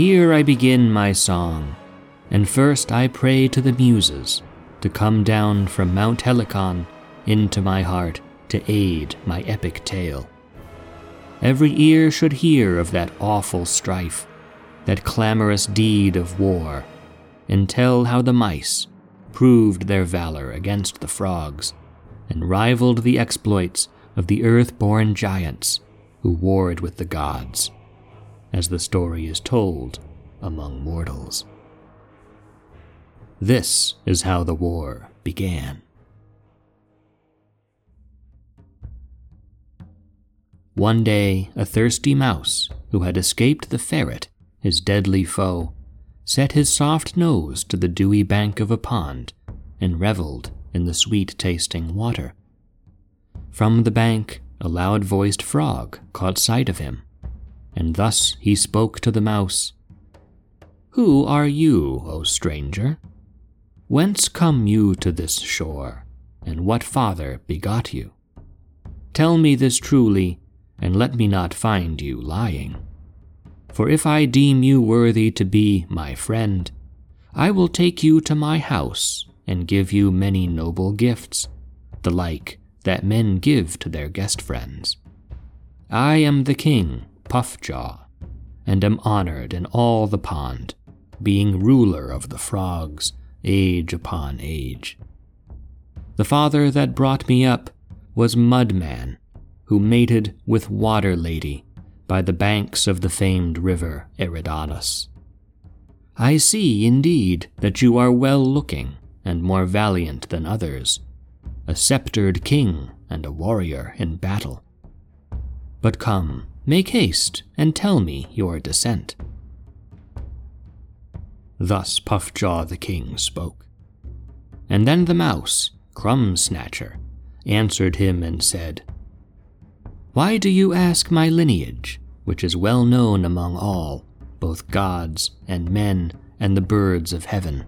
Here I begin my song, and first I pray to the Muses to come down from Mount Helicon into my heart to aid my epic tale. Every ear should hear of that awful strife, that clamorous deed of war, and tell how the mice proved their valor against the frogs and rivaled the exploits of the earth born giants who warred with the gods, as the story is told among mortals. This is how the war began. One day, a thirsty mouse, who had escaped the ferret, his deadly foe, set his soft nose to the dewy bank of a pond and reveled in the sweet tasting water. From the bank, a loud voiced frog caught sight of him, and thus he spoke to the mouse Who are you, O stranger? Whence come you to this shore, and what father begot you? Tell me this truly, and let me not find you lying. For if I deem you worthy to be my friend, I will take you to my house and give you many noble gifts, the like that men give to their guest friends. I am the king, Puffjaw, and am honored in all the pond, being ruler of the frogs, age upon age. The father that brought me up was Mudman, who mated with Water Lady by the banks of the famed river Eridanus. I see, indeed, that you are well looking, and more valiant than others, a sceptred king and a warrior in battle. But come, make haste and tell me your descent. Thus Puffjaw the king spoke. And then the mouse, Crumb Snatcher, answered him and said, Why do you ask my lineage, which is well known among all, both gods and men and the birds of heaven?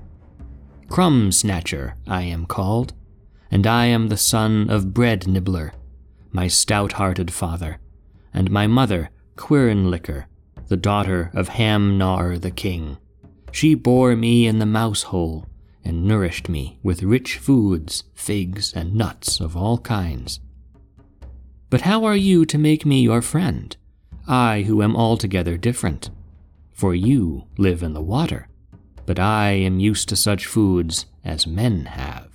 Crumb Snatcher I am called, and I am the son of Bread Nibbler, my stout hearted father, and my mother, Quernlicker, the daughter of Hamnar the king. She bore me in the mouse hole and nourished me with rich foods, figs, and nuts of all kinds. But how are you to make me your friend, I who am altogether different? For you live in the water, but I am used to such foods as men have.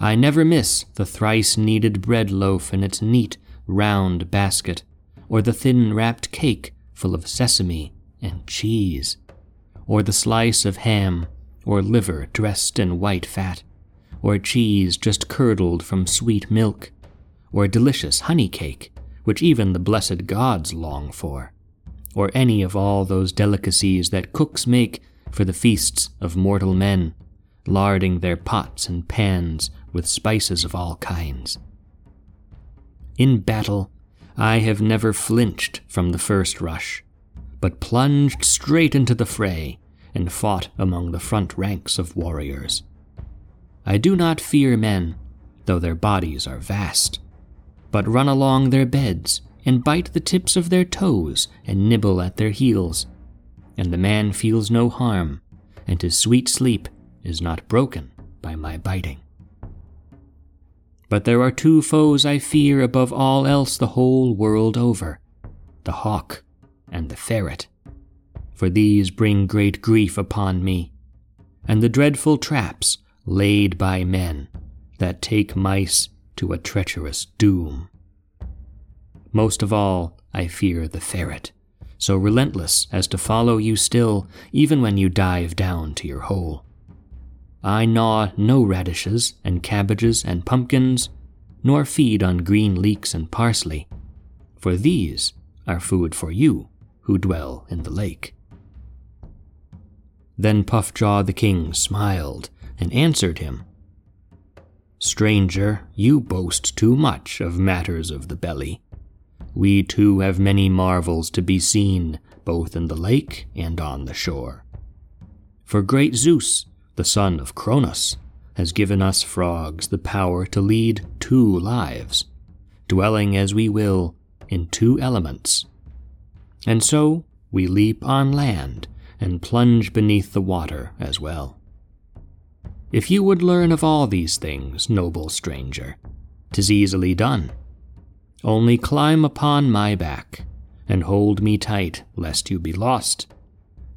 I never miss the thrice kneaded bread loaf in its neat, round basket, or the thin wrapped cake full of sesame and cheese, or the slice of ham or liver dressed in white fat, or cheese just curdled from sweet milk, or delicious honey cake, which even the blessed gods long for, or any of all those delicacies that cooks make for the feasts of mortal men, larding their pots and pans with spices of all kinds. In battle, I have never flinched from the first rush, but plunged straight into the fray and fought among the front ranks of warriors. I do not fear men, though their bodies are vast, but run along their beds and bite the tips of their toes and nibble at their heels and the man feels no harm, and his sweet sleep is not broken by my biting. But there are two foes I fear above all else the whole world over the hawk and the ferret, for these bring great grief upon me, and the dreadful traps laid by men that take mice to a treacherous doom. Most of all, I fear the ferret so relentless as to follow you still, even when you dive down to your hole. I gnaw no radishes and cabbages and pumpkins, nor feed on green leeks and parsley, for these are food for you who dwell in the lake. Then Puffjaw the king smiled and answered him Stranger, you boast too much of matters of the belly we too have many marvels to be seen, both in the lake and on the shore. For great Zeus, the son of Cronus, has given us frogs the power to lead two lives, dwelling as we will in two elements. And so we leap on land and plunge beneath the water as well. If you would learn of all these things, noble stranger, 'tis easily done. Only climb upon my back, and hold me tight, lest you be lost,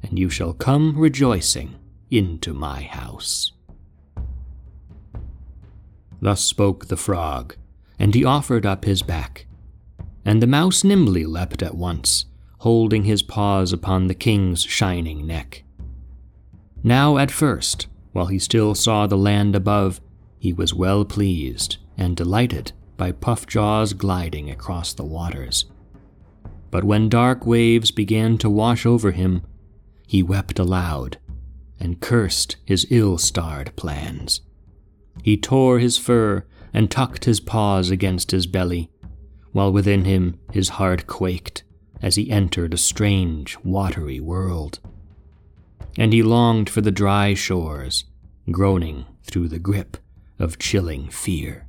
and you shall come rejoicing into my house. Thus spoke the frog, and he offered up his back. And the mouse nimbly leapt at once, holding his paws upon the king's shining neck. Now at first, while he still saw the land above, he was well pleased and delighted by Puffjaw's gliding across the waters. But when dark waves began to wash over him, he wept aloud and cursed his ill starred plans. He tore his fur and tucked his paws against his belly, while within him his heart quaked as he entered a strange, watery world. And he longed for the dry shores, groaning through the grip of chilling fear.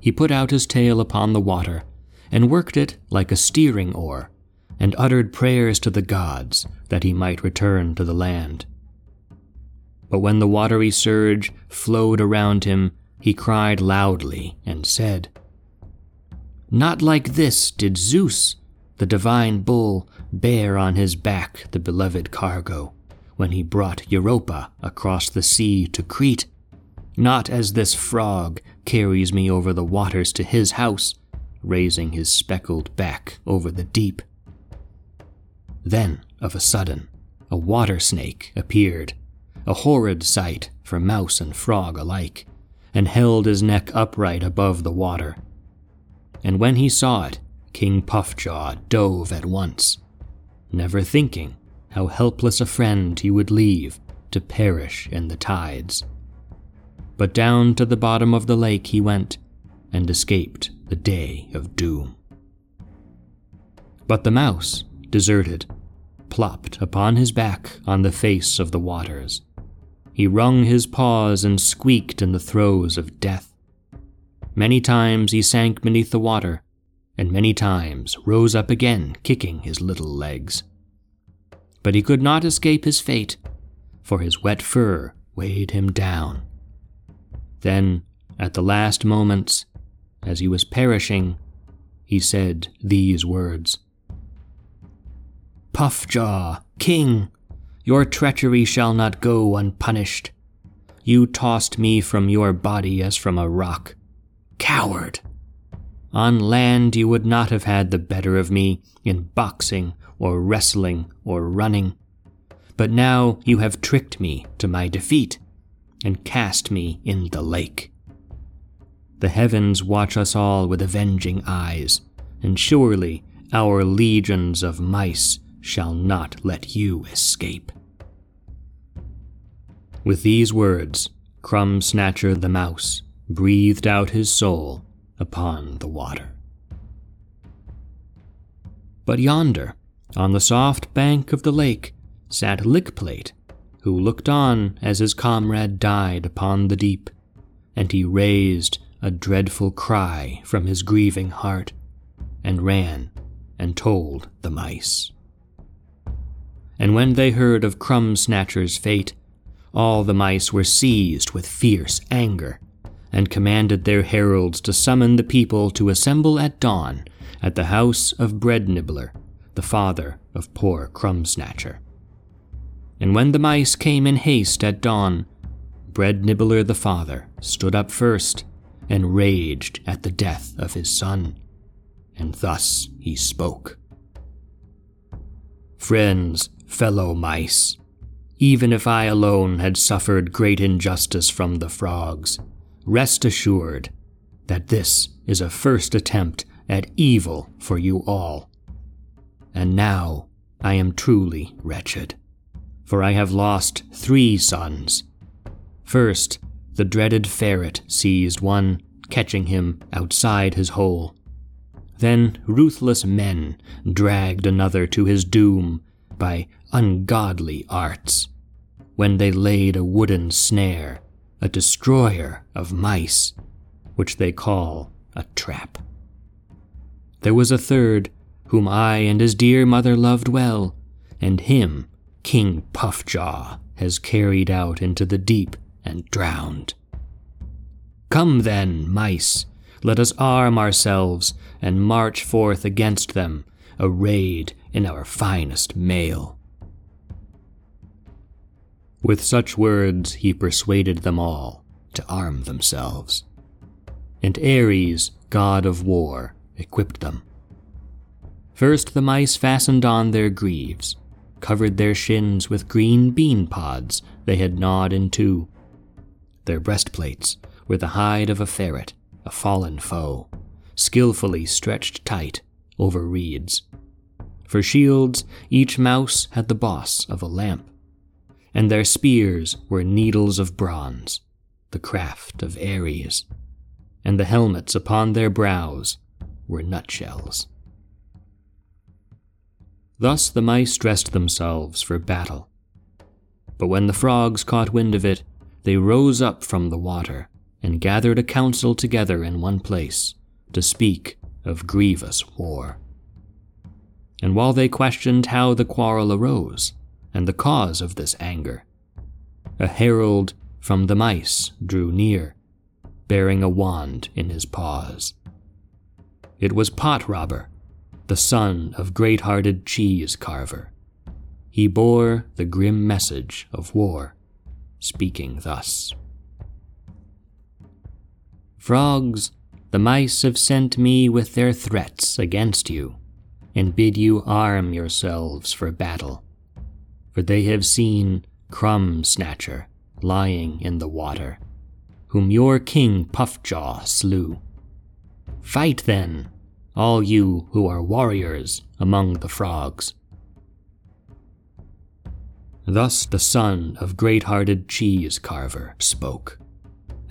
He put out his tail upon the water and worked it like a steering oar, and uttered prayers to the gods that he might return to the land. But when the watery surge flowed around him, he cried loudly and said, Not like this did Zeus, the divine bull, bear on his back the beloved cargo when he brought Europa across the sea to Crete. Not as this frog carries me over the waters to his house, raising his speckled back over the deep. Then, of a sudden, a water snake appeared a horrid sight for mouse and frog alike, and held his neck upright above the water. And when he saw it, King Puffjaw dove at once, never thinking how helpless a friend he would leave to perish in the tides. But down to the bottom of the lake he went, and escaped the day of doom. But the mouse, deserted, plopped upon his back on the face of the waters, he wrung his paws and squeaked in the throes of death. Many times he sank beneath the water, and many times rose up again, kicking his little legs. But he could not escape his fate, for his wet fur weighed him down. Then, at the last moments, as he was perishing, he said these words Puffjaw, king, your treachery shall not go unpunished. You tossed me from your body as from a rock. Coward! On land, you would not have had the better of me in boxing or wrestling or running. But now you have tricked me to my defeat and cast me in the lake. The heavens watch us all with avenging eyes, and surely our legions of mice shall not let you escape. With these words, Crumb Snatcher the mouse breathed out his soul upon the water. But yonder, on the soft bank of the lake, sat Lickplate, who looked on as his comrade died upon the deep, and he raised a dreadful cry from his grieving heart, and ran and told the mice. And when they heard of Crumb Snatcher's fate, all the mice were seized with fierce anger, and commanded their heralds to summon the people to assemble at dawn at the house of Bread Nibbler, the father of poor Crumb Snatcher. And when the mice came in haste at dawn, Bread Nibbler the father stood up first and raged at the death of his son. And thus he spoke Friends, fellow mice. Even if I alone had suffered great injustice from the frogs, rest assured that this is a first attempt at evil for you all. And now I am truly wretched, for I have lost three sons. First, the dreaded ferret seized one, catching him outside his hole. Then ruthless men dragged another to his doom by ungodly arts, when they laid a wooden snare, a destroyer of mice, which they call a trap. There was a third, whom I and his dear mother loved well, and him King Puffjaw has carried out into the deep and drowned. Come then, mice, let us arm ourselves and march forth against them, arrayed in our finest mail. With such words he persuaded them all to arm themselves. And Ares, god of war, equipped them. First the mice fastened on their greaves, covered their shins with green bean pods they had gnawed in two. Their breastplates were the hide of a ferret, a fallen foe, skillfully stretched tight over reeds. For shields, each mouse had the boss of a lamp, and their spears were needles of bronze, the craft of Ares, and the helmets upon their brows were nutshells. Thus the mice dressed themselves for battle. But when the frogs caught wind of it, they rose up from the water and gathered a council together in one place to speak of grievous war. And while they questioned how the quarrel arose and the cause of this anger, a herald from the mice drew near, bearing a wand in his paws. It was Pot Robber, the son of great hearted cheese carver. He bore the grim message of war, speaking thus Frogs, the mice have sent me with their threats against you, and bid you arm yourselves for battle. For they have seen Crumb Snatcher lying in the water, whom your king Puffjaw slew. Fight then, all you who are warriors among the frogs. Thus the son of great hearted cheese carver spoke.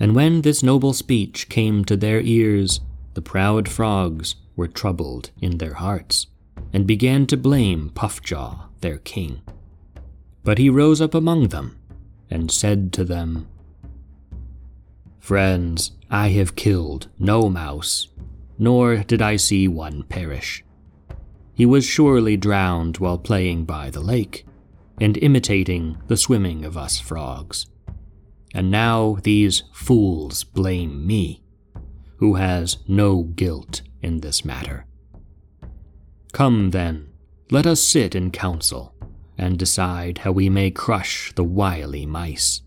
And when this noble speech came to their ears, the proud frogs were troubled in their hearts, and began to blame Puffjaw, their king. But he rose up among them, and said to them, Friends, I have killed no mouse, nor did I see one perish. He was surely drowned while playing by the lake, and imitating the swimming of us frogs. And now these fools blame me, who has no guilt in this matter. Come then, let us sit in council and decide how we may crush the wily mice.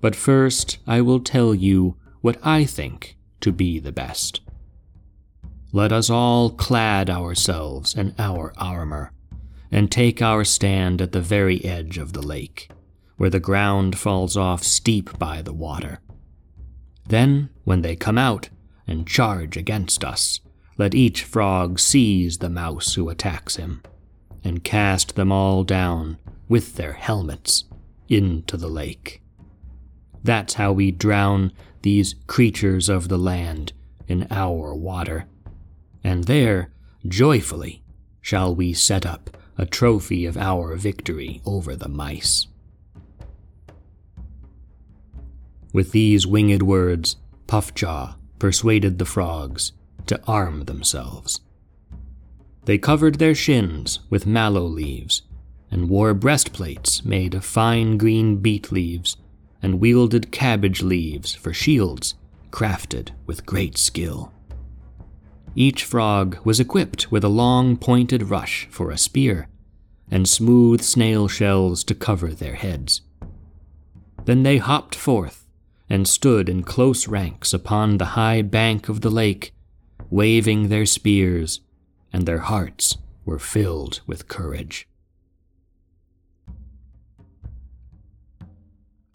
But first, I will tell you what I think to be the best. Let us all clad ourselves in our armor and take our stand at the very edge of the lake where the ground falls off steep by the water. Then, when they come out and charge against us, let each frog seize the mouse who attacks him, and cast them all down with their helmets into the lake. That's how we drown these creatures of the land in our water. And there, joyfully, shall we set up a trophy of our victory over the mice. With these winged words, Puffjaw persuaded the frogs to arm themselves. They covered their shins with mallow leaves, and wore breastplates made of fine green beet leaves, and wielded cabbage leaves for shields, crafted with great skill. Each frog was equipped with a long pointed rush for a spear, and smooth snail shells to cover their heads. Then they hopped forth and stood in close ranks upon the high bank of the lake, waving their spears, and their hearts were filled with courage.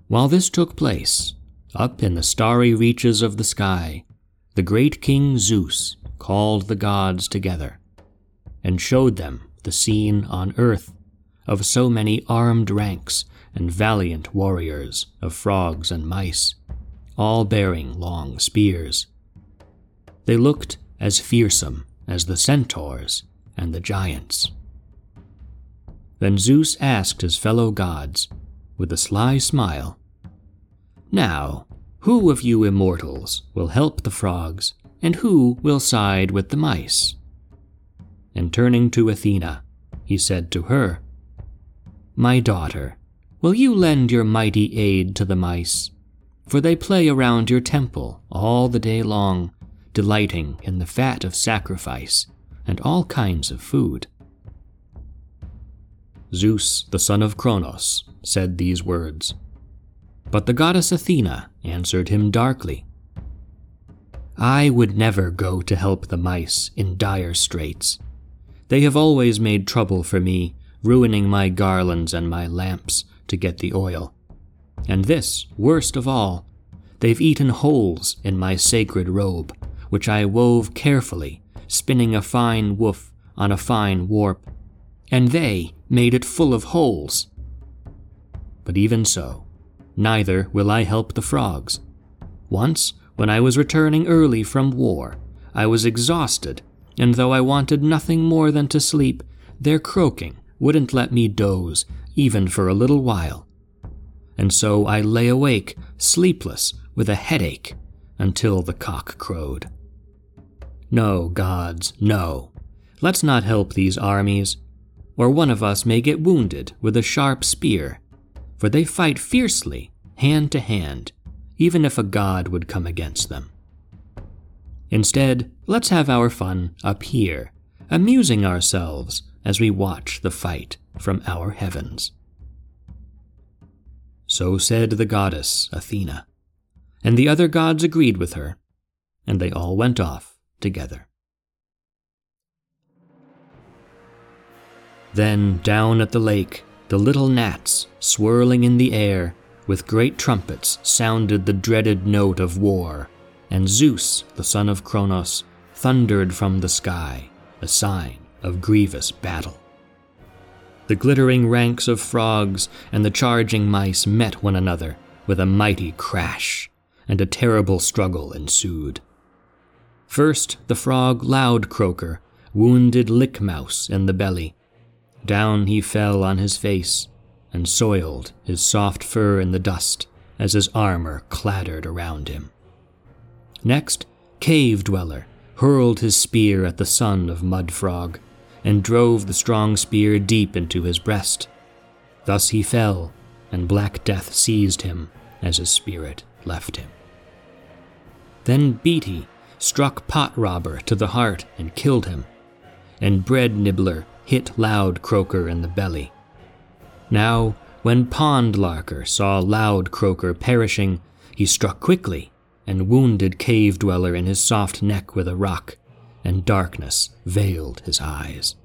While this took place, up in the starry reaches of the sky, the great King Zeus called the gods together and showed them the scene on earth of so many armed ranks and valiant warriors of frogs and mice all bearing long spears. They looked as fearsome as the centaurs and the giants. Then Zeus asked his fellow gods, with a sly smile, Now, who of you immortals will help the frogs, and who will side with the mice? And turning to Athena, he said to her, My daughter, will you lend your mighty aid to the mice? For they play around your temple all the day long, delighting in the fat of sacrifice and all kinds of food. Zeus, the son of Cronos, said these words. But the goddess Athena answered him darkly. I would never go to help the mice in dire straits. They have always made trouble for me, ruining my garlands and my lamps to get the oil. And this, worst of all, they've eaten holes in my sacred robe, which I wove carefully, spinning a fine woof on a fine warp, and they made it full of holes. But even so, neither will I help the frogs. Once, when I was returning early from war, I was exhausted, and though I wanted nothing more than to sleep, their croaking wouldn't let me doze, even for a little while. And so I lay awake, sleepless, with a headache, until the cock crowed. No, gods, no. Let's not help these armies or one of us may get wounded with a sharp spear, for they fight fiercely, hand to hand, even if a god would come against them. Instead, let's have our fun up here, amusing ourselves as we watch the fight from our heavens. So said the goddess Athena, and the other gods agreed with her, and they all went off together. Then, down at the lake, the little gnats, swirling in the air, with great trumpets, sounded the dreaded note of war, and Zeus, the son of Cronos, thundered from the sky, a sign of grievous battle. The glittering ranks of frogs and the charging mice met one another with a mighty crash, and a terrible struggle ensued. First, the frog Loud Croaker wounded Lick Mouse in the belly, down he fell on his face and soiled his soft fur in the dust as his armor clattered around him. Next, Cave Dweller hurled his spear at the son of Mud Frog and drove the strong spear deep into his breast. Thus he fell, and Black Death seized him as his spirit left him. Then Beety struck Pot Robber to the heart and killed him, and Bread Nibbler hit Loud Croaker in the belly. Now, when Pond Larker saw Loud Croaker perishing, he struck quickly and wounded Cave Dweller in his soft neck with a rock, and darkness veiled his eyes.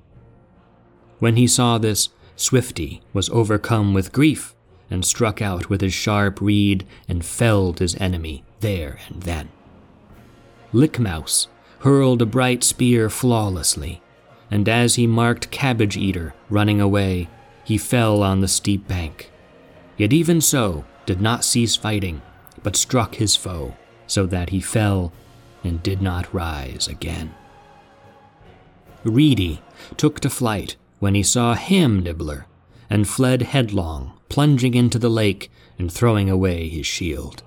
When he saw this, Swifty was overcome with grief and struck out with his sharp reed and felled his enemy there and then. Lickmouse hurled a bright spear flawlessly, and as he marked Cabbage Eater running away, he fell on the steep bank. Yet even so, did not cease fighting, but struck his foe, so that he fell and did not rise again. Reedy took to flight when he saw Ham Nibbler, and fled headlong, plunging into the lake and throwing away his shield.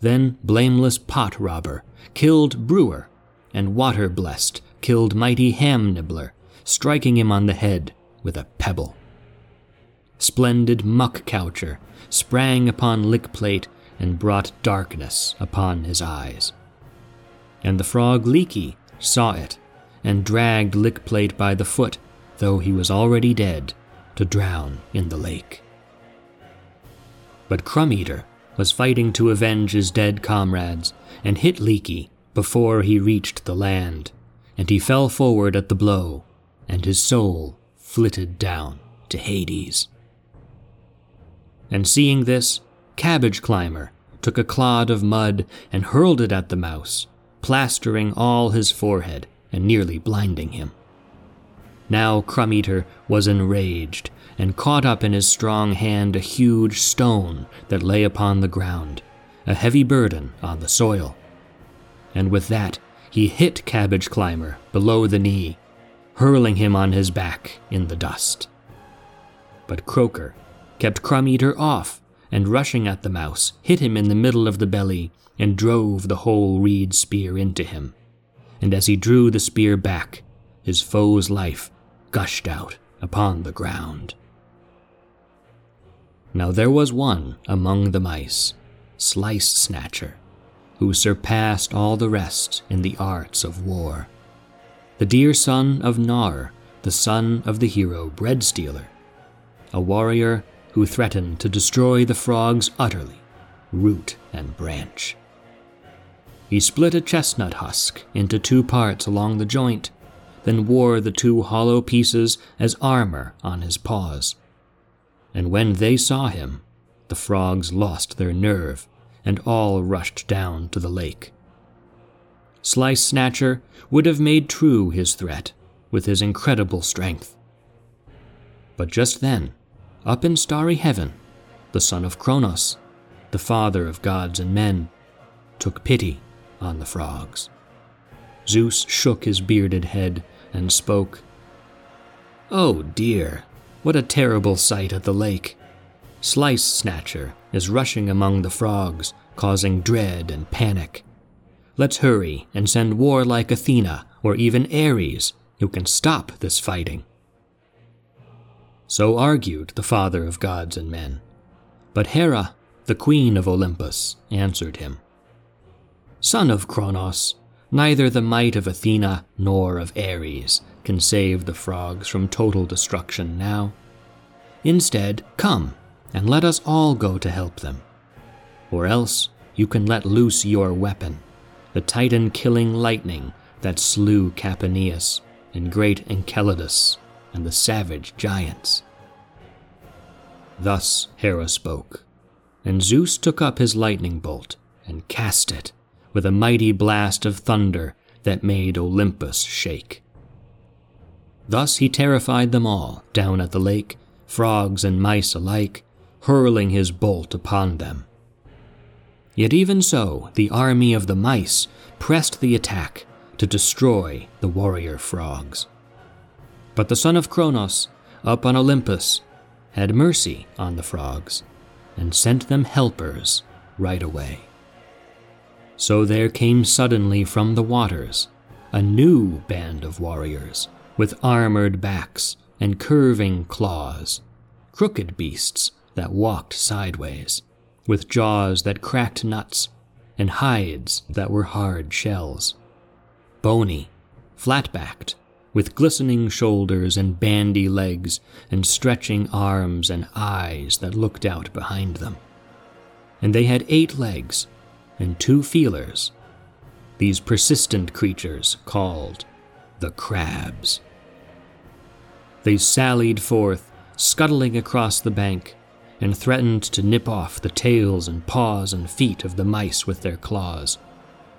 Then blameless Pot Robber killed Brewer, and Water Blessed killed mighty Ham Nibbler, striking him on the head with a pebble. Splendid Muck Coucher sprang upon lick plate and brought darkness upon his eyes. And the frog Leaky saw it and dragged Lickplate by the foot, though he was already dead, to drown in the lake. But Crumb Eater was fighting to avenge his dead comrades and hit Leaky before he reached the land and he fell forward at the blow, and his soul flitted down to Hades. And seeing this, Cabbage Climber took a clod of mud and hurled it at the mouse, plastering all his forehead and nearly blinding him. Now Crumb Eater was enraged and caught up in his strong hand a huge stone that lay upon the ground, a heavy burden on the soil. And with that, he hit Cabbage Climber below the knee, hurling him on his back in the dust. But Croaker kept Crumb Eater off and rushing at the mouse, hit him in the middle of the belly and drove the whole reed spear into him. And as he drew the spear back, his foe's life gushed out upon the ground. Now there was one among the mice, Slice Snatcher, who surpassed all the rest in the arts of war. The dear son of Nar, the son of the hero Bread Stealer, a warrior who threatened to destroy the frogs utterly, root and branch. He split a chestnut husk into two parts along the joint, then wore the two hollow pieces as armor on his paws. And when they saw him, the frogs lost their nerve and all rushed down to the lake. Slice Snatcher would have made true his threat with his incredible strength. But just then, up in starry heaven, the son of Kronos, the father of gods and men, took pity on the frogs. Zeus shook his bearded head and spoke. Oh dear, what a terrible sight at the lake! Slice Snatcher is rushing among the frogs, causing dread and panic. Let's hurry and send warlike Athena or even Ares, who can stop this fighting. So argued the father of gods and men. But Hera, the queen of Olympus, answered him Son of Kronos, neither the might of Athena nor of Ares can save the frogs from total destruction now. Instead, come and let us all go to help them. Or else you can let loose your weapon, the titan killing lightning that slew Capaneus and great Enceladus and the savage giants. Thus Hera spoke, and Zeus took up his lightning bolt and cast it with a mighty blast of thunder that made Olympus shake. Thus he terrified them all down at the lake, frogs and mice alike, hurling his bolt upon them. Yet even so, the army of the mice pressed the attack to destroy the warrior frogs. But the son of Kronos, up on Olympus, had mercy on the frogs and sent them helpers right away. So there came suddenly from the waters a new band of warriors with armored backs and curving claws, crooked beasts that walked sideways, with jaws that cracked nuts and hides that were hard shells. Bony, flat backed, with glistening shoulders and bandy legs and stretching arms and eyes that looked out behind them. And they had eight legs and two feelers, these persistent creatures called the crabs. They sallied forth, scuttling across the bank, and threatened to nip off the tails and paws and feet of the mice with their claws,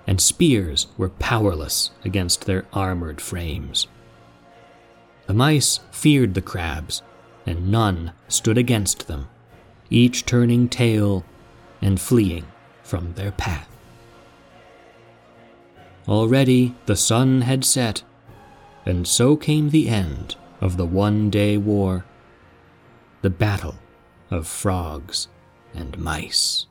and spears were powerless against their armored frames. The mice feared the crabs, and none stood against them, each turning tail and fleeing from their path. Already the sun had set, and so came the end of the one day war, the battle of frogs and mice.